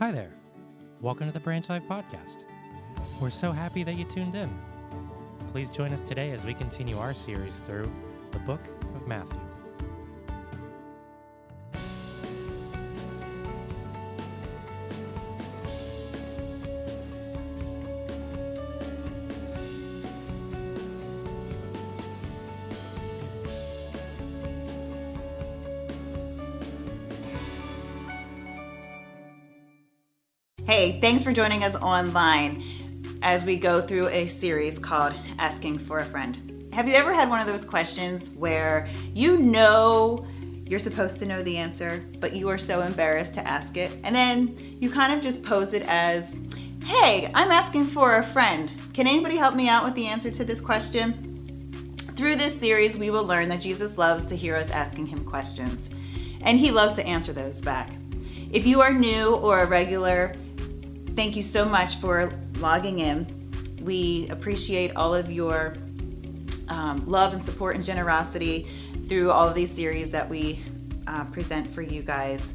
Hi there. Welcome to the Branch Life Podcast. We're so happy that you tuned in. Please join us today as we continue our series through the book of Matthew. Thanks for joining us online as we go through a series called Asking for a Friend. Have you ever had one of those questions where you know you're supposed to know the answer, but you are so embarrassed to ask it? And then you kind of just pose it as, hey, I'm asking for a friend. Can anybody help me out with the answer to this question? Through this series, we will learn that Jesus loves to hear us asking him questions, and he loves to answer those back. If you are new or a regular, thank you so much for logging in. We appreciate all of your um, love and support and generosity through all of these series that we uh, present for you guys.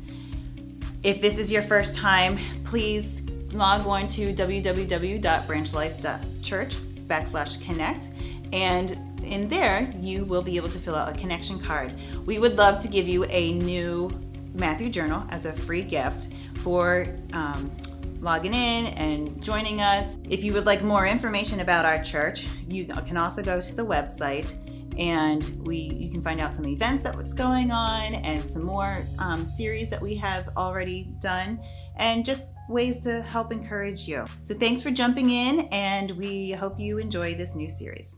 If this is your first time, please log on to www.branchlife.church backslash connect and in there you will be able to fill out a connection card. We would love to give you a new Matthew Journal as a free gift for um, logging in and joining us. If you would like more information about our church, you can also go to the website and we you can find out some events that what's going on and some more um, series that we have already done and just ways to help encourage you. So thanks for jumping in and we hope you enjoy this new series.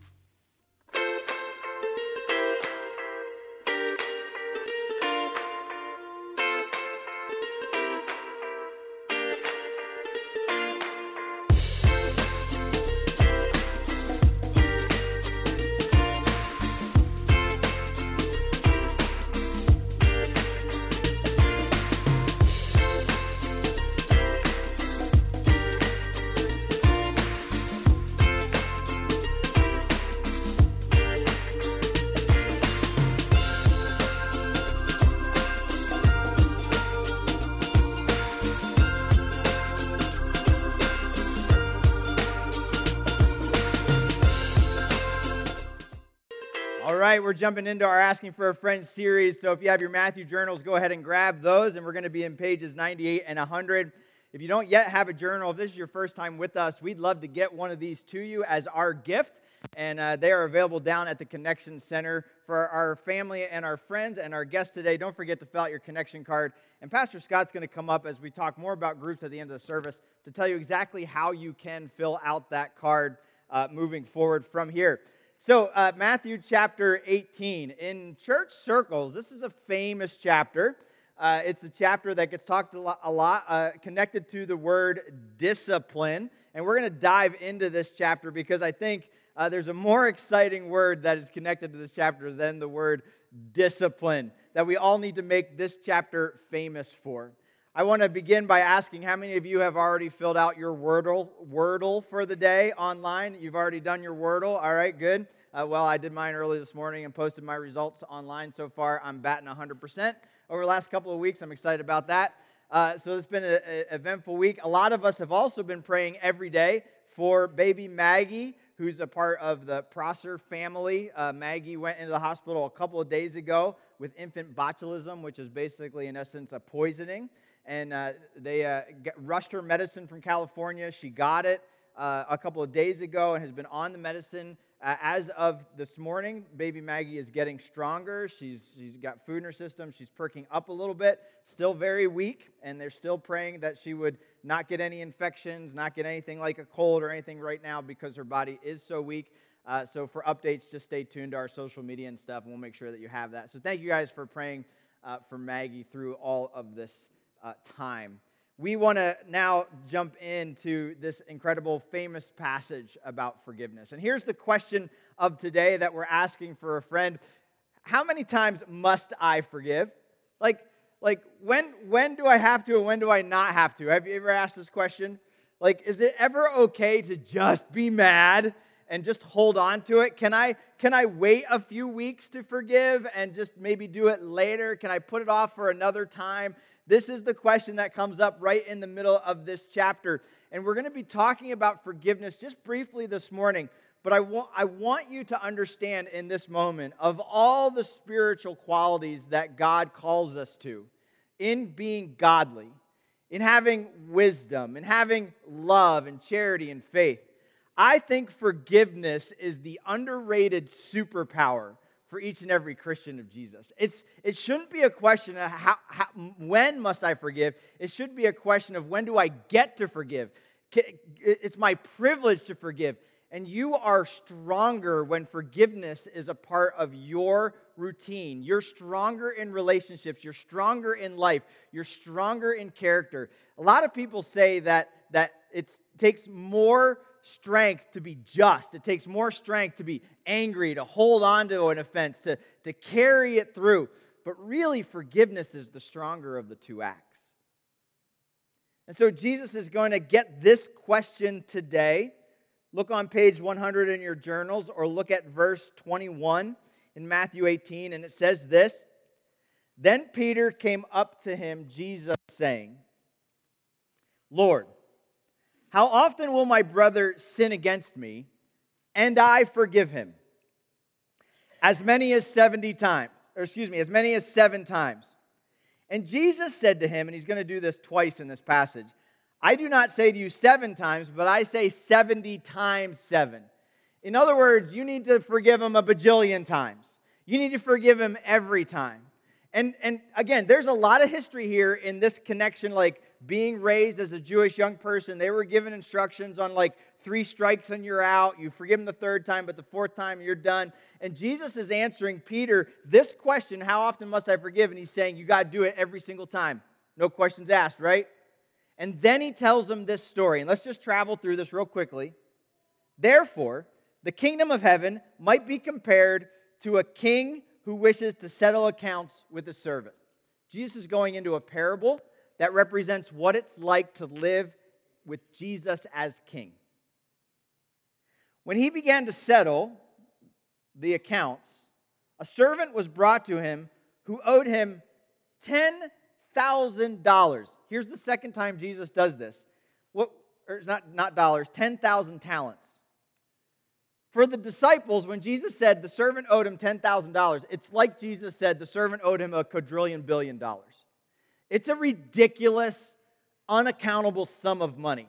Right, we're jumping into our Asking for a Friend series. So if you have your Matthew journals, go ahead and grab those, and we're going to be in pages 98 and 100. If you don't yet have a journal, if this is your first time with us, we'd love to get one of these to you as our gift. And uh, they are available down at the Connection Center for our family and our friends and our guests today. Don't forget to fill out your connection card. And Pastor Scott's going to come up as we talk more about groups at the end of the service to tell you exactly how you can fill out that card uh, moving forward from here. So, uh, Matthew chapter 18. In church circles, this is a famous chapter. Uh, it's a chapter that gets talked a lot, a lot uh, connected to the word discipline. And we're going to dive into this chapter because I think uh, there's a more exciting word that is connected to this chapter than the word discipline that we all need to make this chapter famous for. I want to begin by asking how many of you have already filled out your Wordle, Wordle for the day online? You've already done your Wordle. All right, good. Uh, well, I did mine early this morning and posted my results online so far. I'm batting 100% over the last couple of weeks. I'm excited about that. Uh, so it's been an eventful week. A lot of us have also been praying every day for baby Maggie, who's a part of the Prosser family. Uh, Maggie went into the hospital a couple of days ago with infant botulism, which is basically, in essence, a poisoning and uh, they uh, rushed her medicine from California. She got it uh, a couple of days ago and has been on the medicine. Uh, as of this morning, baby Maggie is getting stronger. She's, she's got food in her system. She's perking up a little bit, still very weak, and they're still praying that she would not get any infections, not get anything like a cold or anything right now because her body is so weak. Uh, so, for updates, just stay tuned to our social media and stuff, and we'll make sure that you have that. So, thank you guys for praying uh, for Maggie through all of this uh, time. We want to now jump into this incredible, famous passage about forgiveness. And here's the question of today that we're asking for a friend How many times must I forgive? Like, like when, when do I have to and when do I not have to? Have you ever asked this question? Like, is it ever okay to just be mad and just hold on to it? Can I, can I wait a few weeks to forgive and just maybe do it later? Can I put it off for another time? This is the question that comes up right in the middle of this chapter. And we're going to be talking about forgiveness just briefly this morning. But I want, I want you to understand in this moment of all the spiritual qualities that God calls us to in being godly, in having wisdom, in having love and charity and faith. I think forgiveness is the underrated superpower for each and every Christian of Jesus. It's, it shouldn't be a question of how, how, when must I forgive. It should be a question of when do I get to forgive. It's my privilege to forgive. And you are stronger when forgiveness is a part of your routine. You're stronger in relationships. You're stronger in life. You're stronger in character. A lot of people say that, that it takes more strength to be just. It takes more strength to be angry, to hold on to an offense, to, to carry it through. But really, forgiveness is the stronger of the two acts. And so Jesus is going to get this question today. Look on page 100 in your journals or look at verse 21 in Matthew 18, and it says this Then Peter came up to him, Jesus saying, Lord, how often will my brother sin against me and I forgive him? As many as 70 times, or excuse me, as many as seven times. And Jesus said to him, and he's going to do this twice in this passage I do not say to you seven times, but I say 70 times seven. In other words, you need to forgive him a bajillion times. You need to forgive him every time. And, and again, there's a lot of history here in this connection, like being raised as a Jewish young person, they were given instructions on like three strikes and you're out. You forgive them the third time, but the fourth time you're done. And Jesus is answering Peter this question How often must I forgive? And he's saying, You got to do it every single time. No questions asked, right? And then he tells them this story. And let's just travel through this real quickly. Therefore, the kingdom of heaven might be compared to a king who wishes to settle accounts with a servant. Jesus is going into a parable that represents what it's like to live with Jesus as king. When he began to settle the accounts, a servant was brought to him who owed him $10,000. Here's the second time Jesus does this. What, or not, not dollars, 10,000 talents. For the disciples, when Jesus said the servant owed him $10,000, it's like Jesus said the servant owed him a quadrillion billion dollars. It's a ridiculous, unaccountable sum of money.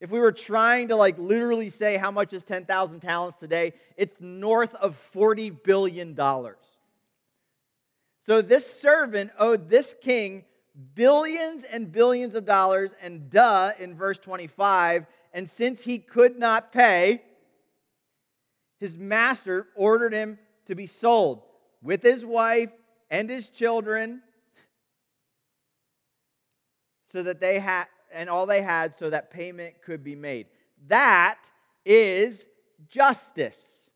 If we were trying to like literally say how much is 10,000 talents today, it's north of 40 billion dollars. So this servant owed this king billions and billions of dollars and duh in verse 25, and since he could not pay, his master ordered him to be sold with his wife and his children so that they had, and all they had so that payment could be made. That is justice.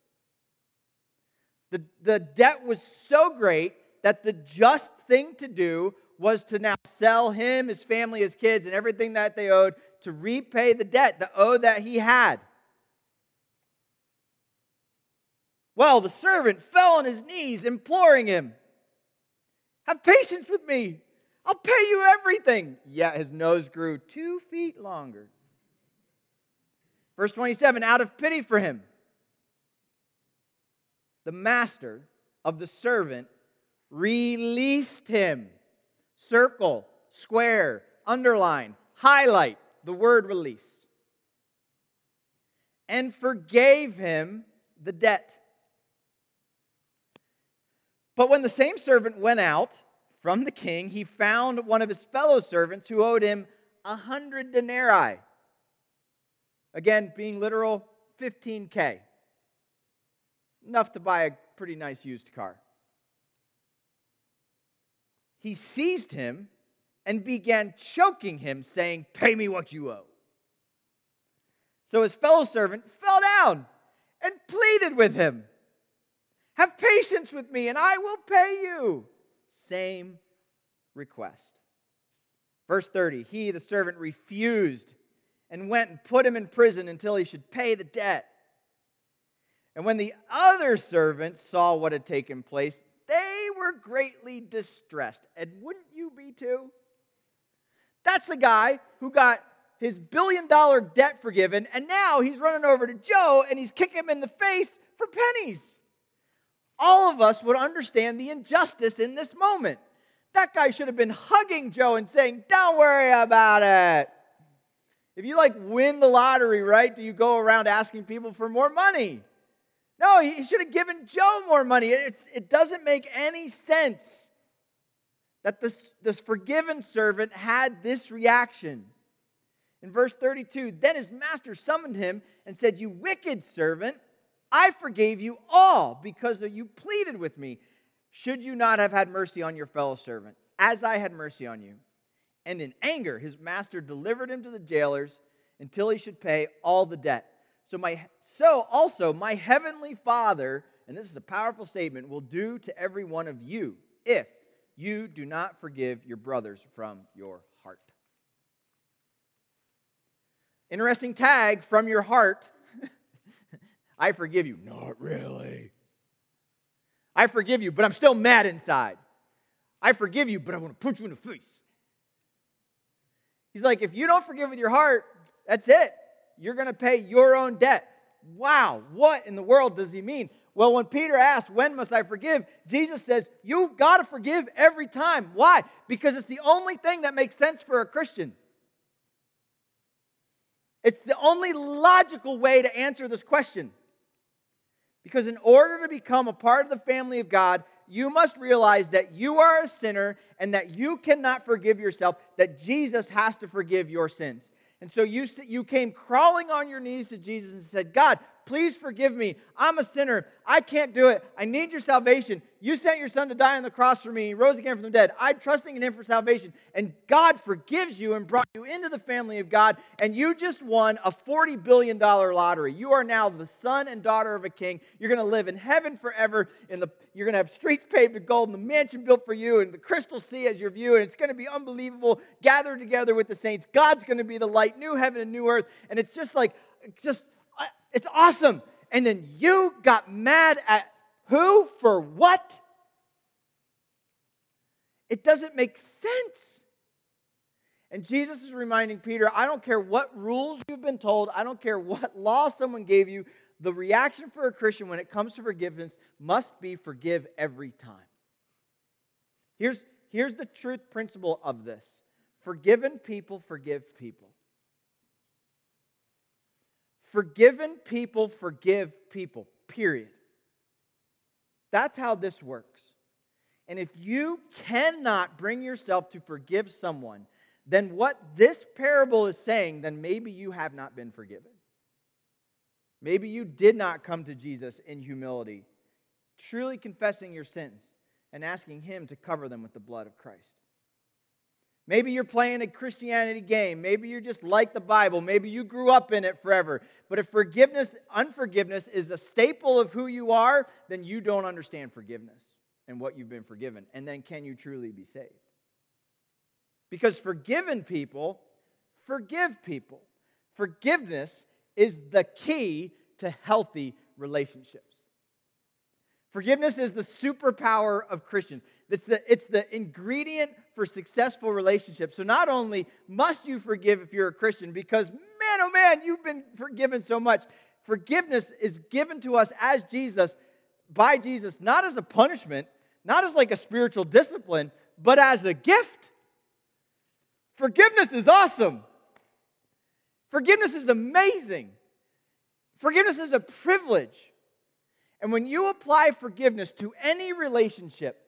The, the debt was so great that the just thing to do was to now sell him, his family, his kids, and everything that they owed to repay the debt, the owe that he had. Well, the servant fell on his knees, imploring him, Have patience with me. I'll pay you everything. Yet his nose grew two feet longer. Verse 27 out of pity for him, the master of the servant released him. Circle, square, underline, highlight the word release. And forgave him the debt. But when the same servant went out, from the king, he found one of his fellow servants who owed him a hundred denarii. Again, being literal, 15K. Enough to buy a pretty nice used car. He seized him and began choking him, saying, Pay me what you owe. So his fellow servant fell down and pleaded with him, Have patience with me, and I will pay you same request. Verse 30 He, the servant, refused and went and put him in prison until he should pay the debt. And when the other servants saw what had taken place, they were greatly distressed. And wouldn't you be too? That's the guy who got his billion dollar debt forgiven, and now he's running over to Joe and he's kicking him in the face for pennies. All of us would understand the injustice in this moment. That guy should have been hugging Joe and saying, Don't worry about it. If you like win the lottery, right, do you go around asking people for more money? No, he should have given Joe more money. It's, it doesn't make any sense that this, this forgiven servant had this reaction. In verse 32, then his master summoned him and said, You wicked servant, I forgave you all because you pleaded with me. Should you not have had mercy on your fellow servant, as I had mercy on you? And in anger, his master delivered him to the jailers until he should pay all the debt. So, my, so also my heavenly Father, and this is a powerful statement, will do to every one of you if you do not forgive your brothers from your heart. Interesting tag from your heart. I forgive you. Not really. I forgive you, but I'm still mad inside. I forgive you, but I want to punch you in the face. He's like, if you don't forgive with your heart, that's it. You're going to pay your own debt. Wow, what in the world does he mean? Well, when Peter asks, When must I forgive? Jesus says, You've got to forgive every time. Why? Because it's the only thing that makes sense for a Christian. It's the only logical way to answer this question. Because in order to become a part of the family of God, you must realize that you are a sinner and that you cannot forgive yourself, that Jesus has to forgive your sins. And so you, you came crawling on your knees to Jesus and said, God, Please forgive me. I'm a sinner. I can't do it. I need your salvation. You sent your son to die on the cross for me. He rose again from the dead. I'm trusting in him for salvation. And God forgives you and brought you into the family of God. And you just won a $40 billion lottery. You are now the son and daughter of a king. You're going to live in heaven forever. In the, you're going to have streets paved with gold and the mansion built for you and the crystal sea as your view. And it's going to be unbelievable. Gathered together with the saints. God's going to be the light, new heaven and new earth. And it's just like, just it's awesome. And then you got mad at who for what? It doesn't make sense. And Jesus is reminding Peter I don't care what rules you've been told, I don't care what law someone gave you, the reaction for a Christian when it comes to forgiveness must be forgive every time. Here's, here's the truth principle of this forgiven people forgive people. Forgiven people forgive people, period. That's how this works. And if you cannot bring yourself to forgive someone, then what this parable is saying, then maybe you have not been forgiven. Maybe you did not come to Jesus in humility, truly confessing your sins and asking Him to cover them with the blood of Christ. Maybe you're playing a Christianity game. Maybe you're just like the Bible. Maybe you grew up in it forever. But if forgiveness, unforgiveness is a staple of who you are, then you don't understand forgiveness and what you've been forgiven. And then can you truly be saved? Because forgiven people forgive people. Forgiveness is the key to healthy relationships. Forgiveness is the superpower of Christians. It's the, it's the ingredient for successful relationships. So, not only must you forgive if you're a Christian, because man, oh man, you've been forgiven so much. Forgiveness is given to us as Jesus, by Jesus, not as a punishment, not as like a spiritual discipline, but as a gift. Forgiveness is awesome. Forgiveness is amazing. Forgiveness is a privilege. And when you apply forgiveness to any relationship,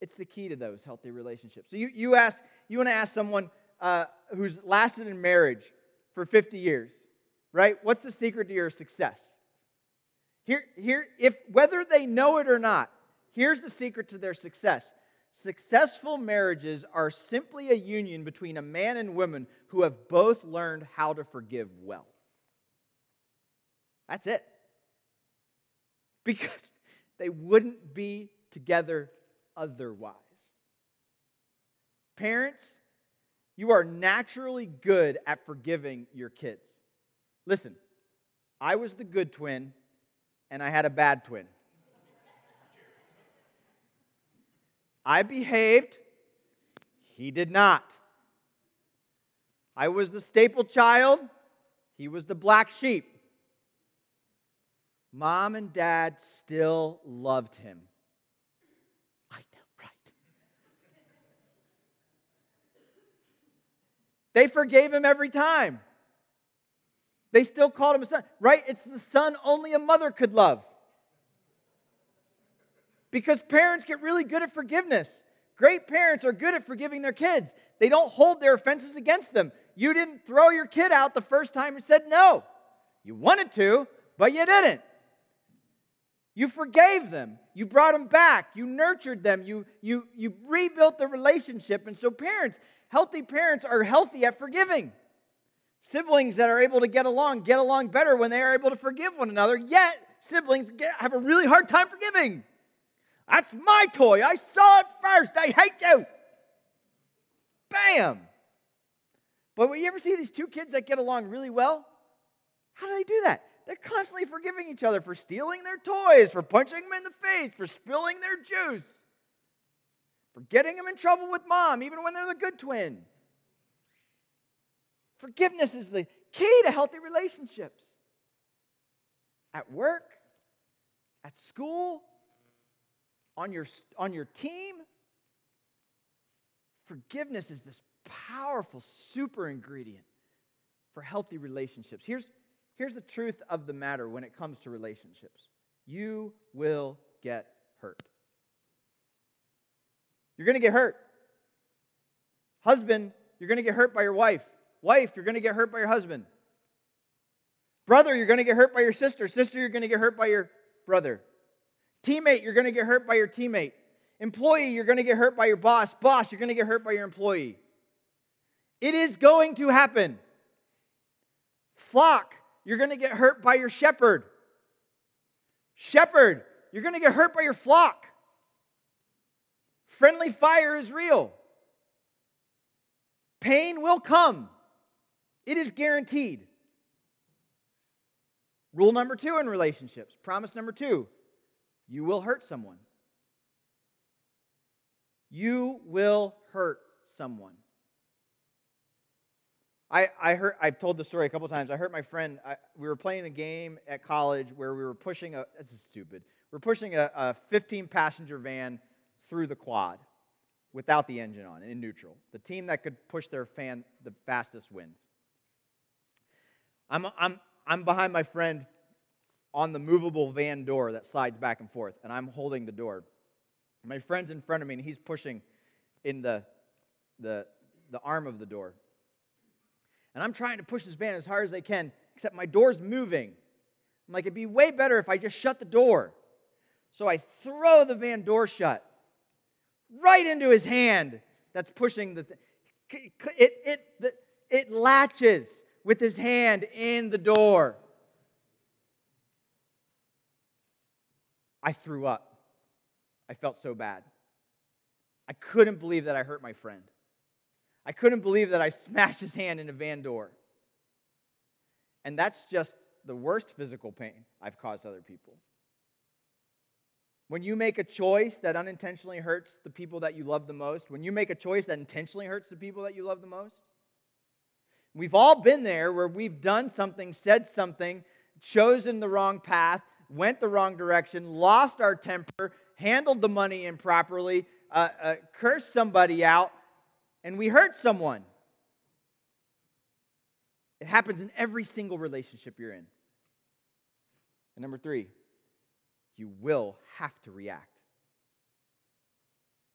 it's the key to those healthy relationships. So you, you ask, you want to ask someone uh, who's lasted in marriage for 50 years, right? What's the secret to your success? Here, here, if whether they know it or not, here's the secret to their success. Successful marriages are simply a union between a man and woman who have both learned how to forgive well. That's it because they wouldn't be together otherwise. Parents, you are naturally good at forgiving your kids. Listen, I was the good twin and I had a bad twin. I behaved, he did not. I was the staple child, he was the black sheep. Mom and dad still loved him. I know, right? They forgave him every time. They still called him a son, right? It's the son only a mother could love. Because parents get really good at forgiveness. Great parents are good at forgiving their kids. They don't hold their offenses against them. You didn't throw your kid out the first time you said no. You wanted to, but you didn't. You forgave them. You brought them back. You nurtured them. You, you, you rebuilt the relationship. And so, parents, healthy parents are healthy at forgiving. Siblings that are able to get along get along better when they are able to forgive one another, yet, siblings get, have a really hard time forgiving. That's my toy. I saw it first. I hate you. Bam. But when you ever see these two kids that get along really well, how do they do that? They're constantly forgiving each other for stealing their toys, for punching them in the face, for spilling their juice, for getting them in trouble with mom, even when they're the good twin. Forgiveness is the key to healthy relationships. At work, at school, on your, on your team. Forgiveness is this powerful super ingredient for healthy relationships. Here's, here's the truth of the matter when it comes to relationships you will get hurt. You're going to get hurt. Husband, you're going to get hurt by your wife. Wife, you're going to get hurt by your husband. Brother, you're going to get hurt by your sister. Sister, you're going to get hurt by your brother. Teammate, you're going to get hurt by your teammate. Employee, you're going to get hurt by your boss. Boss, you're going to get hurt by your employee. It is going to happen. Flock, you're going to get hurt by your shepherd. Shepherd, you're going to get hurt by your flock. Friendly fire is real. Pain will come. It is guaranteed. Rule number two in relationships, promise number two you will hurt someone. You will hurt someone. I, I heard, I've told the story a couple times. I heard my friend, I, we were playing a game at college where we were pushing a, this is stupid, we're pushing a, a 15 passenger van through the quad without the engine on, in neutral. The team that could push their fan the fastest wins. I'm, I'm, I'm behind my friend on the movable van door that slides back and forth, and I'm holding the door. My friend's in front of me, and he's pushing in the, the, the arm of the door. And I'm trying to push this van as hard as I can, except my door's moving. I'm like, it'd be way better if I just shut the door. So I throw the van door shut right into his hand that's pushing the thing. It, it, it latches with his hand in the door. I threw up. I felt so bad. I couldn't believe that I hurt my friend. I couldn't believe that I smashed his hand in a van door. And that's just the worst physical pain I've caused other people. When you make a choice that unintentionally hurts the people that you love the most, when you make a choice that intentionally hurts the people that you love the most, we've all been there where we've done something, said something, chosen the wrong path, went the wrong direction, lost our temper, handled the money improperly, uh, uh, cursed somebody out, and we hurt someone. It happens in every single relationship you're in. And number three, you will have to react.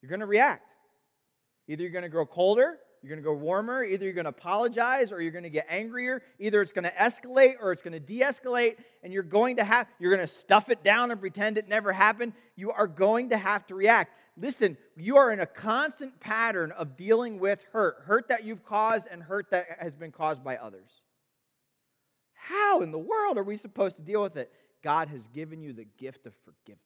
You're going to react. Either you're going to grow colder you're going to go warmer. Either you're going to apologize or you're going to get angrier. Either it's going to escalate or it's going to de escalate. And you're going to have, you're going to stuff it down and pretend it never happened. You are going to have to react. Listen, you are in a constant pattern of dealing with hurt hurt that you've caused and hurt that has been caused by others. How in the world are we supposed to deal with it? God has given you the gift of forgiveness.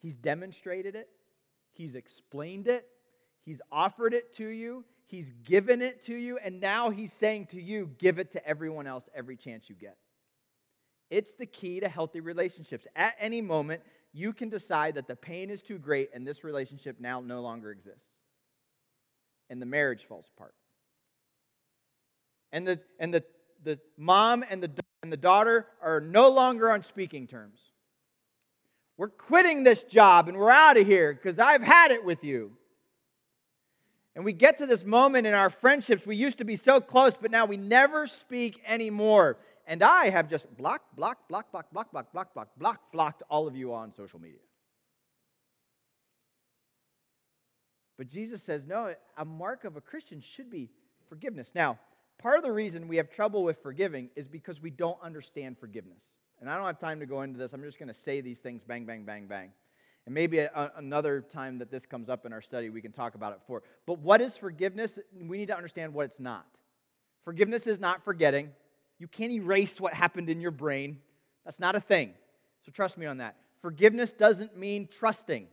He's demonstrated it. He's explained it, He's offered it to you, He's given it to you, and now He's saying to you, give it to everyone else every chance you get. It's the key to healthy relationships. At any moment, you can decide that the pain is too great and this relationship now no longer exists. and the marriage falls apart. And the, and the, the mom and the, and the daughter are no longer on speaking terms. We're quitting this job and we're out of here because I've had it with you. And we get to this moment in our friendships. We used to be so close, but now we never speak anymore. And I have just blocked, blocked, blocked, blocked, blocked, blocked, blocked, blocked, blocked, blocked all of you on social media. But Jesus says, no, a mark of a Christian should be forgiveness. Now, part of the reason we have trouble with forgiving is because we don't understand forgiveness. And I don't have time to go into this. I'm just going to say these things bang, bang, bang, bang. And maybe a, another time that this comes up in our study, we can talk about it for. But what is forgiveness? We need to understand what it's not. Forgiveness is not forgetting. You can't erase what happened in your brain. That's not a thing. So trust me on that. Forgiveness doesn't mean trusting.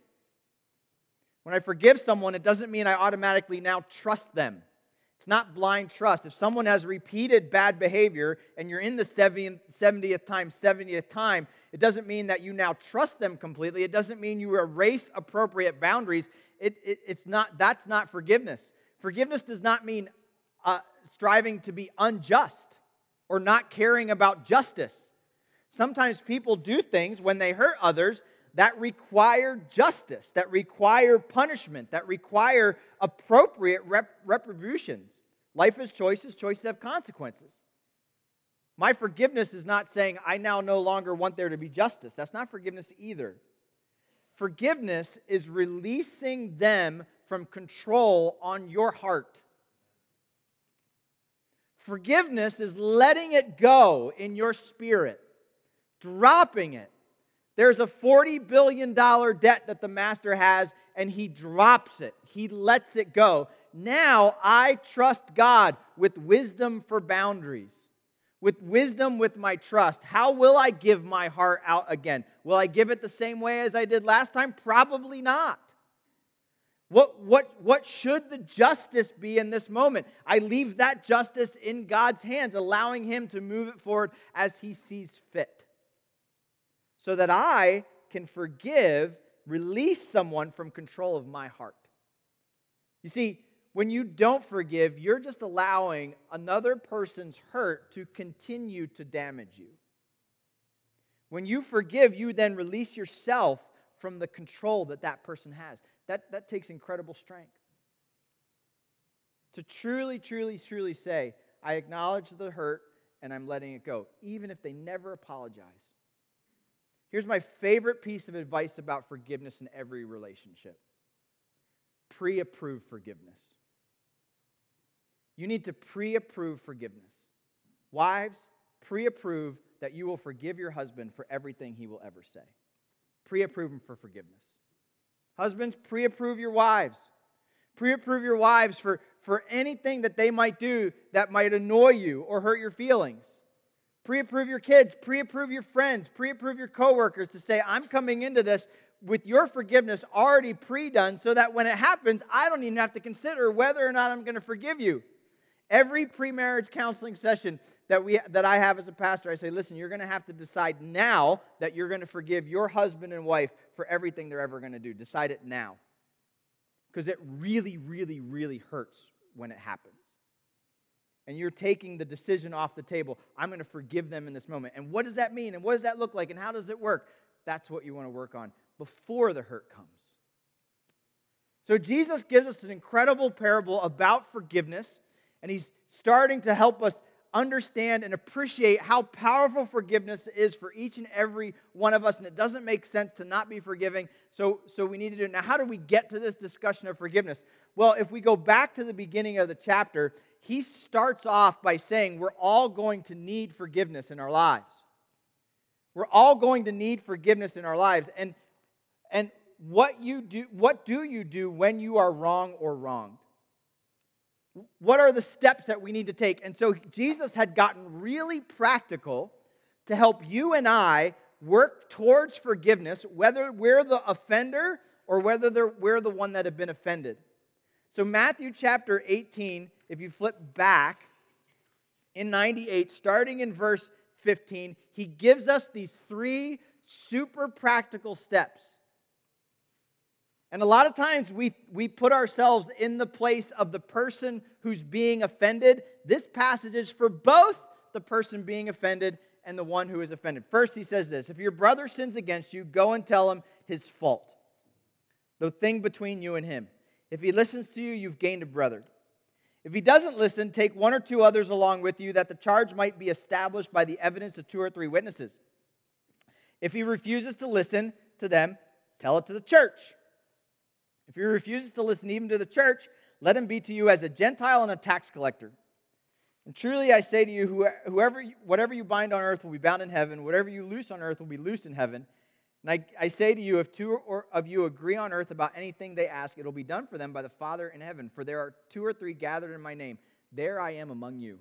When I forgive someone, it doesn't mean I automatically now trust them. It's not blind trust. If someone has repeated bad behavior and you're in the 70th time, 70th time, it doesn't mean that you now trust them completely. It doesn't mean you erase appropriate boundaries. It, it, it's not, that's not forgiveness. Forgiveness does not mean uh, striving to be unjust or not caring about justice. Sometimes people do things when they hurt others that require justice, that require punishment, that require appropriate rep- retributions. Life is choices, choices have consequences. My forgiveness is not saying I now no longer want there to be justice. That's not forgiveness either. Forgiveness is releasing them from control on your heart. Forgiveness is letting it go in your spirit, dropping it, there's a $40 billion debt that the master has, and he drops it. He lets it go. Now I trust God with wisdom for boundaries, with wisdom with my trust. How will I give my heart out again? Will I give it the same way as I did last time? Probably not. What, what, what should the justice be in this moment? I leave that justice in God's hands, allowing Him to move it forward as He sees fit so that I can forgive, release someone from control of my heart. You see, when you don't forgive, you're just allowing another person's hurt to continue to damage you. When you forgive, you then release yourself from the control that that person has. That, that takes incredible strength. To truly, truly, truly say, I acknowledge the hurt and I'm letting it go, even if they never apologize. Here's my favorite piece of advice about forgiveness in every relationship pre approved forgiveness. You need to pre approve forgiveness. Wives, pre approve that you will forgive your husband for everything he will ever say. Pre approve him for forgiveness. Husbands, pre approve your wives. Pre approve your wives for, for anything that they might do that might annoy you or hurt your feelings. Pre approve your kids, pre approve your friends, pre approve your coworkers to say, I'm coming into this with your forgiveness already pre done so that when it happens, I don't even have to consider whether or not I'm going to forgive you. Every pre marriage counseling session that, we, that I have as a pastor, I say, listen, you're going to have to decide now that you're going to forgive your husband and wife for everything they're ever going to do. Decide it now. Because it really, really, really hurts when it happens and you're taking the decision off the table. I'm going to forgive them in this moment. And what does that mean? And what does that look like? And how does it work? That's what you want to work on before the hurt comes. So Jesus gives us an incredible parable about forgiveness, and he's starting to help us understand and appreciate how powerful forgiveness is for each and every one of us and it doesn't make sense to not be forgiving so so we need to do it now how do we get to this discussion of forgiveness well if we go back to the beginning of the chapter he starts off by saying we're all going to need forgiveness in our lives. We're all going to need forgiveness in our lives. And, and what, you do, what do you do when you are wrong or wronged? What are the steps that we need to take? And so Jesus had gotten really practical to help you and I work towards forgiveness, whether we're the offender or whether we're the one that have been offended. So, Matthew chapter 18, if you flip back in 98, starting in verse 15, he gives us these three super practical steps. And a lot of times we, we put ourselves in the place of the person who's being offended. This passage is for both the person being offended and the one who is offended. First, he says this If your brother sins against you, go and tell him his fault, the thing between you and him. If he listens to you, you've gained a brother. If he doesn't listen, take one or two others along with you, that the charge might be established by the evidence of two or three witnesses. If he refuses to listen to them, tell it to the church. If he refuses to listen even to the church, let him be to you as a Gentile and a tax collector. And truly I say to you, whoever, whatever you bind on earth will be bound in heaven, whatever you loose on earth will be loosed in heaven. And I, I say to you, if two or of you agree on earth about anything they ask, it will be done for them by the Father in heaven. For there are two or three gathered in my name. There I am among you.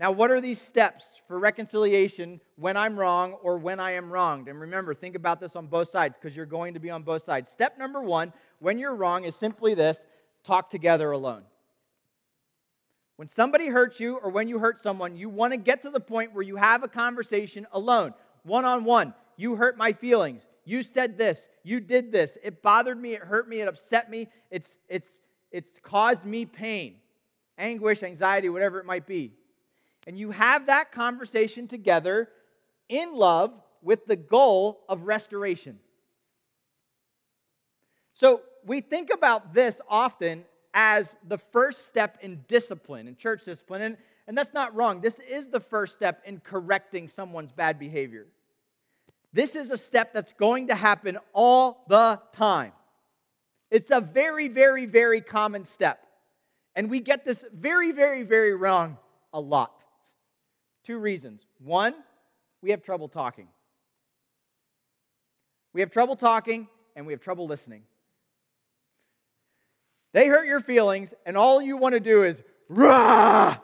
Now, what are these steps for reconciliation when I'm wrong or when I am wronged? And remember, think about this on both sides because you're going to be on both sides. Step number one, when you're wrong, is simply this talk together alone. When somebody hurts you or when you hurt someone, you want to get to the point where you have a conversation alone, one on one. You hurt my feelings. You said this. You did this. It bothered me. It hurt me. It upset me. It's, it's, it's caused me pain, anguish, anxiety, whatever it might be. And you have that conversation together in love with the goal of restoration. So we think about this often as the first step in discipline, in church discipline. And, and that's not wrong. This is the first step in correcting someone's bad behavior. This is a step that's going to happen all the time. It's a very, very, very common step. And we get this very, very, very wrong a lot. Two reasons. One, we have trouble talking. We have trouble talking and we have trouble listening. They hurt your feelings, and all you want to do is rah.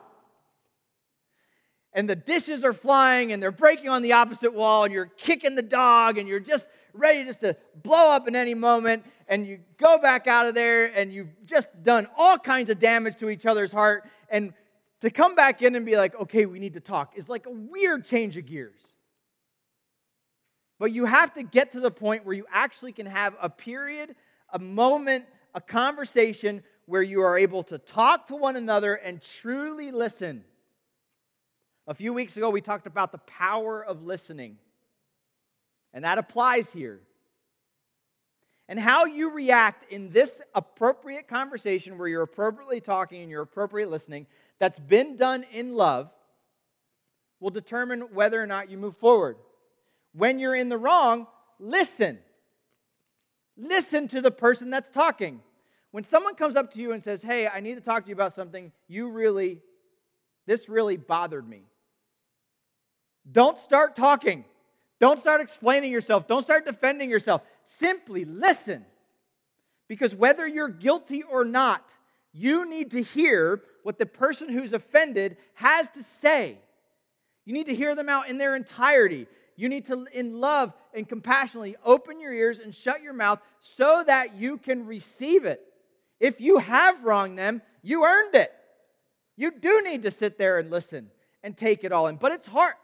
And the dishes are flying and they're breaking on the opposite wall, and you're kicking the dog, and you're just ready just to blow up in any moment. And you go back out of there, and you've just done all kinds of damage to each other's heart. And to come back in and be like, okay, we need to talk is like a weird change of gears. But you have to get to the point where you actually can have a period, a moment a conversation where you are able to talk to one another and truly listen. A few weeks ago, we talked about the power of listening, and that applies here. And how you react in this appropriate conversation where you're appropriately talking and you're appropriately listening, that's been done in love, will determine whether or not you move forward. When you're in the wrong, listen. Listen to the person that's talking. When someone comes up to you and says, Hey, I need to talk to you about something, you really, this really bothered me. Don't start talking. Don't start explaining yourself. Don't start defending yourself. Simply listen. Because whether you're guilty or not, you need to hear what the person who's offended has to say. You need to hear them out in their entirety. You need to, in love and compassionately, open your ears and shut your mouth so that you can receive it. If you have wronged them, you earned it. You do need to sit there and listen and take it all in. But it's hard.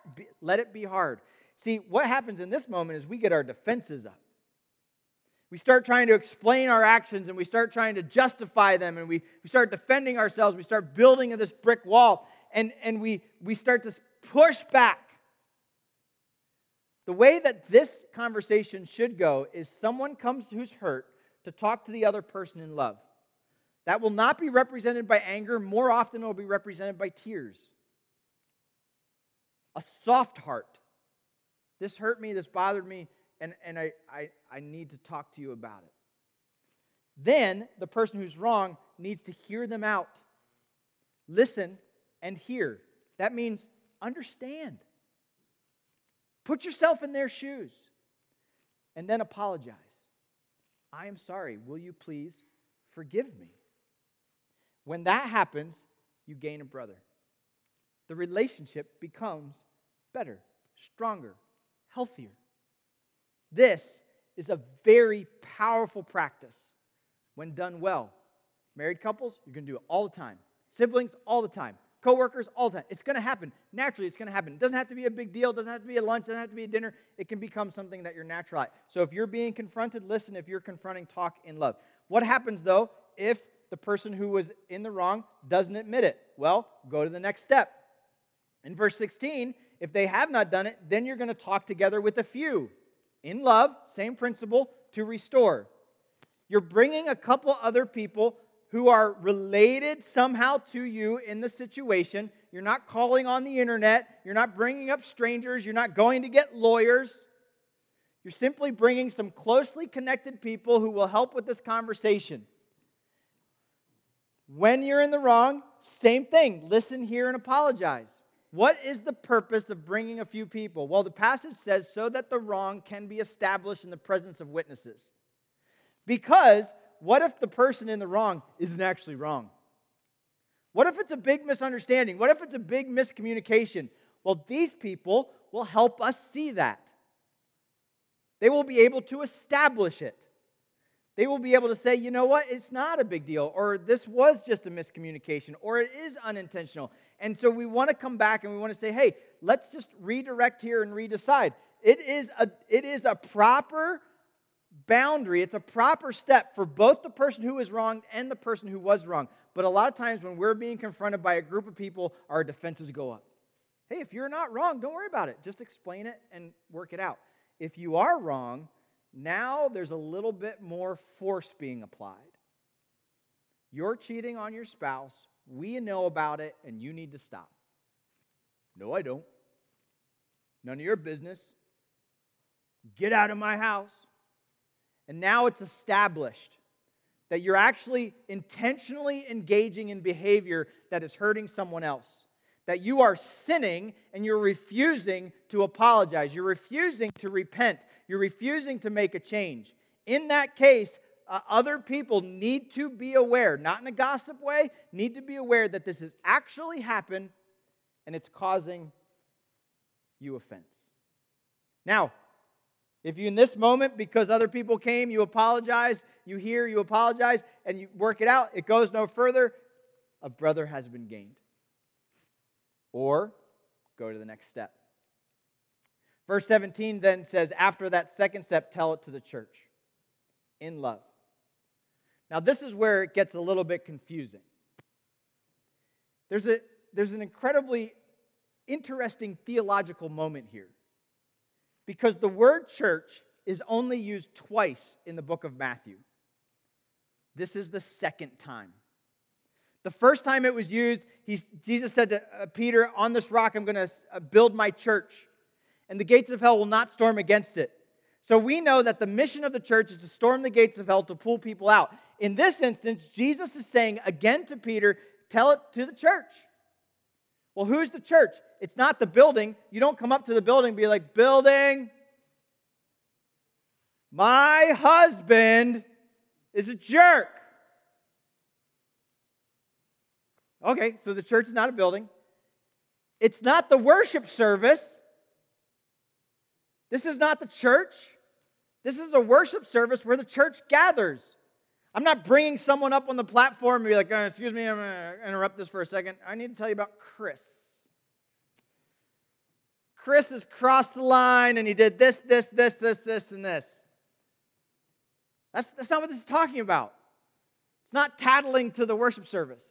Let it be hard. See, what happens in this moment is we get our defenses up. We start trying to explain our actions and we start trying to justify them and we, we start defending ourselves. We start building this brick wall and, and we, we start to push back. The way that this conversation should go is someone comes who's hurt to talk to the other person in love. That will not be represented by anger. More often, it will be represented by tears. A soft heart. This hurt me, this bothered me, and, and I, I, I need to talk to you about it. Then the person who's wrong needs to hear them out. Listen and hear. That means understand. Put yourself in their shoes and then apologize. I am sorry. Will you please forgive me? When that happens, you gain a brother. The relationship becomes better, stronger, healthier. This is a very powerful practice when done well. Married couples, you're going to do it all the time. Siblings, all the time. coworkers, all the time. It's going to happen. Naturally, it's going to happen. It doesn't have to be a big deal. It doesn't have to be a lunch. It doesn't have to be a dinner. It can become something that you're natural at. So if you're being confronted, listen. If you're confronting, talk in love. What happens, though, if the person who was in the wrong doesn't admit it? Well, go to the next step. In verse 16, if they have not done it, then you're going to talk together with a few in love, same principle, to restore. You're bringing a couple other people who are related somehow to you in the situation. You're not calling on the internet. You're not bringing up strangers. You're not going to get lawyers. You're simply bringing some closely connected people who will help with this conversation. When you're in the wrong, same thing. Listen, hear, and apologize. What is the purpose of bringing a few people? Well, the passage says so that the wrong can be established in the presence of witnesses. Because what if the person in the wrong isn't actually wrong? What if it's a big misunderstanding? What if it's a big miscommunication? Well, these people will help us see that. They will be able to establish it. They will be able to say, you know what, it's not a big deal, or this was just a miscommunication, or it is unintentional. And so we want to come back and we want to say, hey, let's just redirect here and redecide. It is a, it is a proper boundary, it's a proper step for both the person who is wrong and the person who was wrong. But a lot of times when we're being confronted by a group of people, our defenses go up. Hey, if you're not wrong, don't worry about it. Just explain it and work it out. If you are wrong, now there's a little bit more force being applied. You're cheating on your spouse. We know about it, and you need to stop. No, I don't. None of your business. Get out of my house. And now it's established that you're actually intentionally engaging in behavior that is hurting someone else. That you are sinning and you're refusing to apologize. You're refusing to repent. You're refusing to make a change. In that case, uh, other people need to be aware, not in a gossip way, need to be aware that this has actually happened and it's causing you offense. Now, if you in this moment, because other people came, you apologize, you hear, you apologize, and you work it out, it goes no further, a brother has been gained. Or go to the next step. Verse 17 then says, after that second step, tell it to the church in love. Now, this is where it gets a little bit confusing. There's, a, there's an incredibly interesting theological moment here because the word church is only used twice in the book of Matthew. This is the second time. The first time it was used, Jesus said to uh, Peter, On this rock I'm going to uh, build my church, and the gates of hell will not storm against it. So we know that the mission of the church is to storm the gates of hell to pull people out. In this instance, Jesus is saying again to Peter, Tell it to the church. Well, who's the church? It's not the building. You don't come up to the building and be like, Building, my husband is a jerk. Okay, so the church is not a building. It's not the worship service. This is not the church. This is a worship service where the church gathers. I'm not bringing someone up on the platform and be like, oh, excuse me, I'm going to interrupt this for a second. I need to tell you about Chris. Chris has crossed the line and he did this, this, this, this, this, and this. That's, that's not what this is talking about. It's not tattling to the worship service.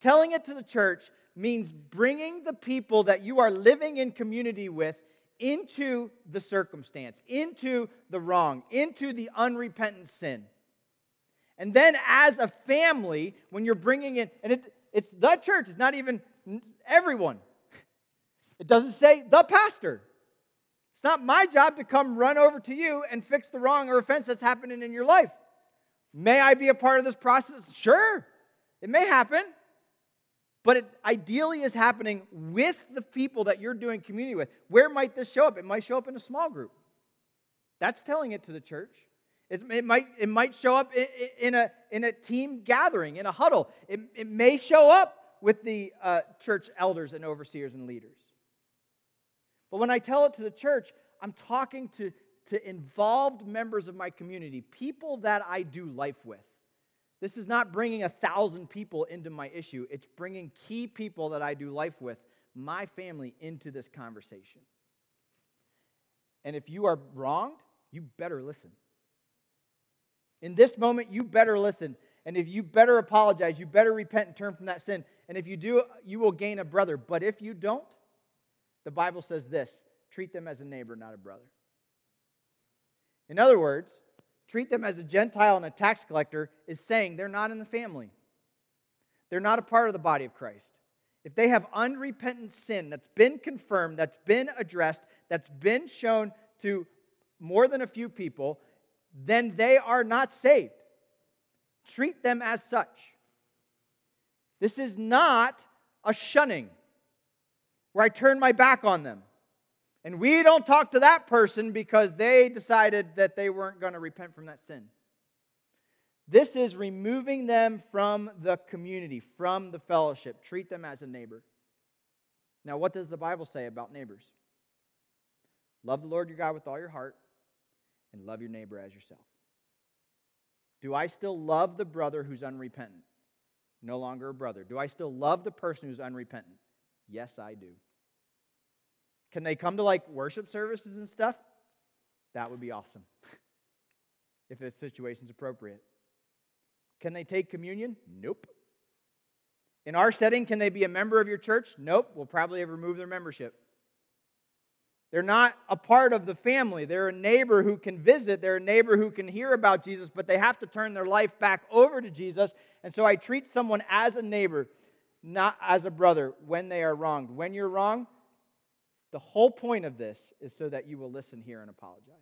Telling it to the church means bringing the people that you are living in community with into the circumstance, into the wrong, into the unrepentant sin. And then as a family, when you're bringing in, and it, it's the church, it's not even everyone. It doesn't say the pastor. It's not my job to come run over to you and fix the wrong or offense that's happening in your life. May I be a part of this process? Sure, it may happen. But it ideally is happening with the people that you're doing community with. Where might this show up? It might show up in a small group. That's telling it to the church. It might, it might show up in a, in a team gathering, in a huddle. It, it may show up with the uh, church elders and overseers and leaders. But when I tell it to the church, I'm talking to, to involved members of my community, people that I do life with, This is not bringing a thousand people into my issue. It's bringing key people that I do life with, my family, into this conversation. And if you are wronged, you better listen. In this moment, you better listen. And if you better apologize, you better repent and turn from that sin. And if you do, you will gain a brother. But if you don't, the Bible says this treat them as a neighbor, not a brother. In other words, treat them as a Gentile and a tax collector is saying they're not in the family. They're not a part of the body of Christ. If they have unrepentant sin that's been confirmed, that's been addressed, that's been shown to more than a few people, then they are not saved. Treat them as such. This is not a shunning where I turn my back on them. And we don't talk to that person because they decided that they weren't going to repent from that sin. This is removing them from the community, from the fellowship. Treat them as a neighbor. Now, what does the Bible say about neighbors? Love the Lord your God with all your heart and love your neighbor as yourself. Do I still love the brother who's unrepentant? No longer a brother. Do I still love the person who's unrepentant? Yes, I do. Can they come to like worship services and stuff? That would be awesome. if the situation's appropriate. Can they take communion? Nope. In our setting, can they be a member of your church? Nope. We'll probably have removed their membership. They're not a part of the family. They're a neighbor who can visit. They're a neighbor who can hear about Jesus, but they have to turn their life back over to Jesus. And so I treat someone as a neighbor, not as a brother, when they are wronged. When you're wrong, the whole point of this is so that you will listen here and apologize.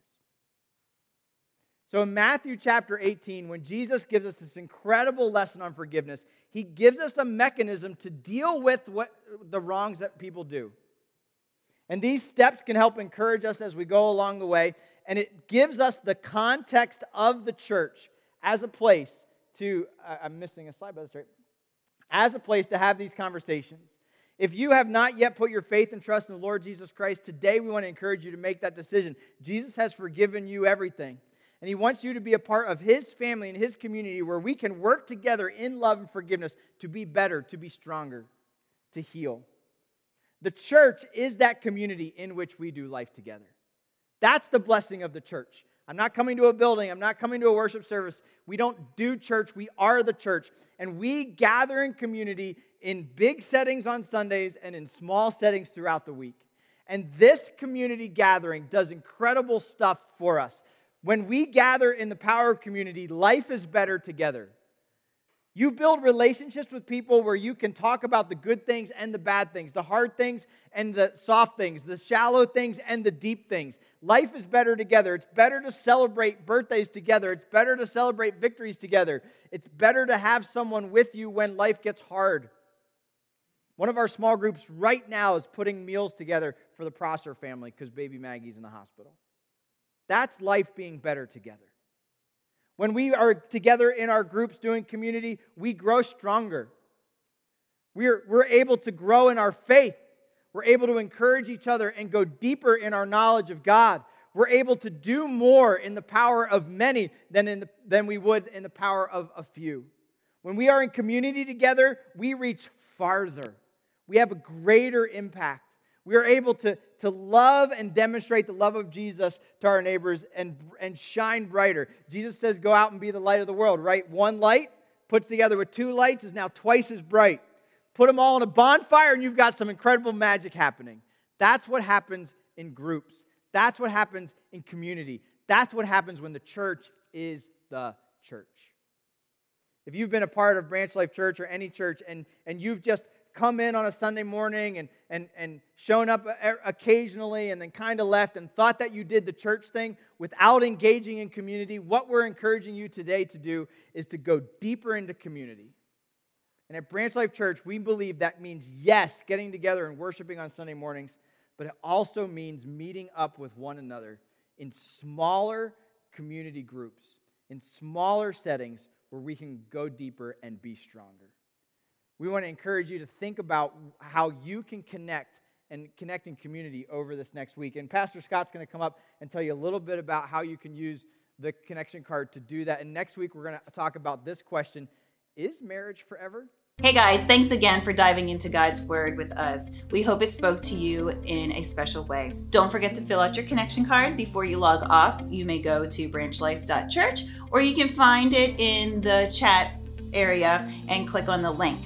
So in Matthew chapter 18, when Jesus gives us this incredible lesson on forgiveness, he gives us a mechanism to deal with what, the wrongs that people do. And these steps can help encourage us as we go along the way. And it gives us the context of the church as a place to, I'm missing a slide, but that's right, as a place to have these conversations. If you have not yet put your faith and trust in the Lord Jesus Christ, today we want to encourage you to make that decision. Jesus has forgiven you everything. And he wants you to be a part of his family and his community where we can work together in love and forgiveness to be better, to be stronger, to heal. The church is that community in which we do life together. That's the blessing of the church. I'm not coming to a building, I'm not coming to a worship service. We don't do church, we are the church. And we gather in community in big settings on Sundays and in small settings throughout the week. And this community gathering does incredible stuff for us. When we gather in the power of community, life is better together. You build relationships with people where you can talk about the good things and the bad things, the hard things and the soft things, the shallow things and the deep things. Life is better together. It's better to celebrate birthdays together. It's better to celebrate victories together. It's better to have someone with you when life gets hard. One of our small groups right now is putting meals together for the Prosser family because baby Maggie's in the hospital. That's life being better together. When we are together in our groups doing community, we grow stronger. We're, we're able to grow in our faith. We're able to encourage each other and go deeper in our knowledge of God. We're able to do more in the power of many than, in the, than we would in the power of a few. When we are in community together, we reach farther. We have a greater impact we are able to, to love and demonstrate the love of Jesus to our neighbors and, and shine brighter. Jesus says, Go out and be the light of the world, right? One light puts together with two lights is now twice as bright. Put them all in a bonfire, and you've got some incredible magic happening. That's what happens in groups. That's what happens in community. That's what happens when the church is the church. If you've been a part of Branch Life Church or any church and, and you've just come in on a Sunday morning and, and, and shown up occasionally and then kind of left and thought that you did the church thing without engaging in community, what we're encouraging you today to do is to go deeper into community. And at Branch Life Church, we believe that means, yes, getting together and worshiping on Sunday mornings, but it also means meeting up with one another in smaller community groups, in smaller settings where we can go deeper and be stronger we want to encourage you to think about how you can connect and connect in community over this next week. And Pastor Scott's going to come up and tell you a little bit about how you can use the connection card to do that. And next week, we're going to talk about this question Is marriage forever? Hey guys, thanks again for diving into God's Word with us. We hope it spoke to you in a special way. Don't forget to fill out your connection card before you log off. You may go to branchlife.church or you can find it in the chat area and click on the link.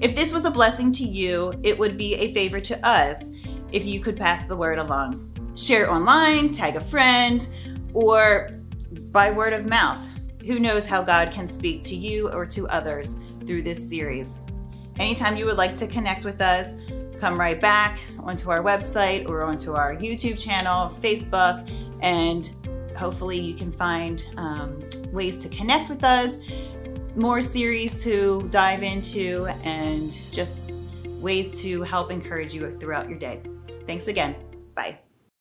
If this was a blessing to you, it would be a favor to us if you could pass the word along. Share it online, tag a friend, or by word of mouth. Who knows how God can speak to you or to others through this series. Anytime you would like to connect with us, come right back onto our website or onto our YouTube channel, Facebook, and hopefully you can find um, ways to connect with us, more series to dive into, and just ways to help encourage you throughout your day. Thanks again. Bye.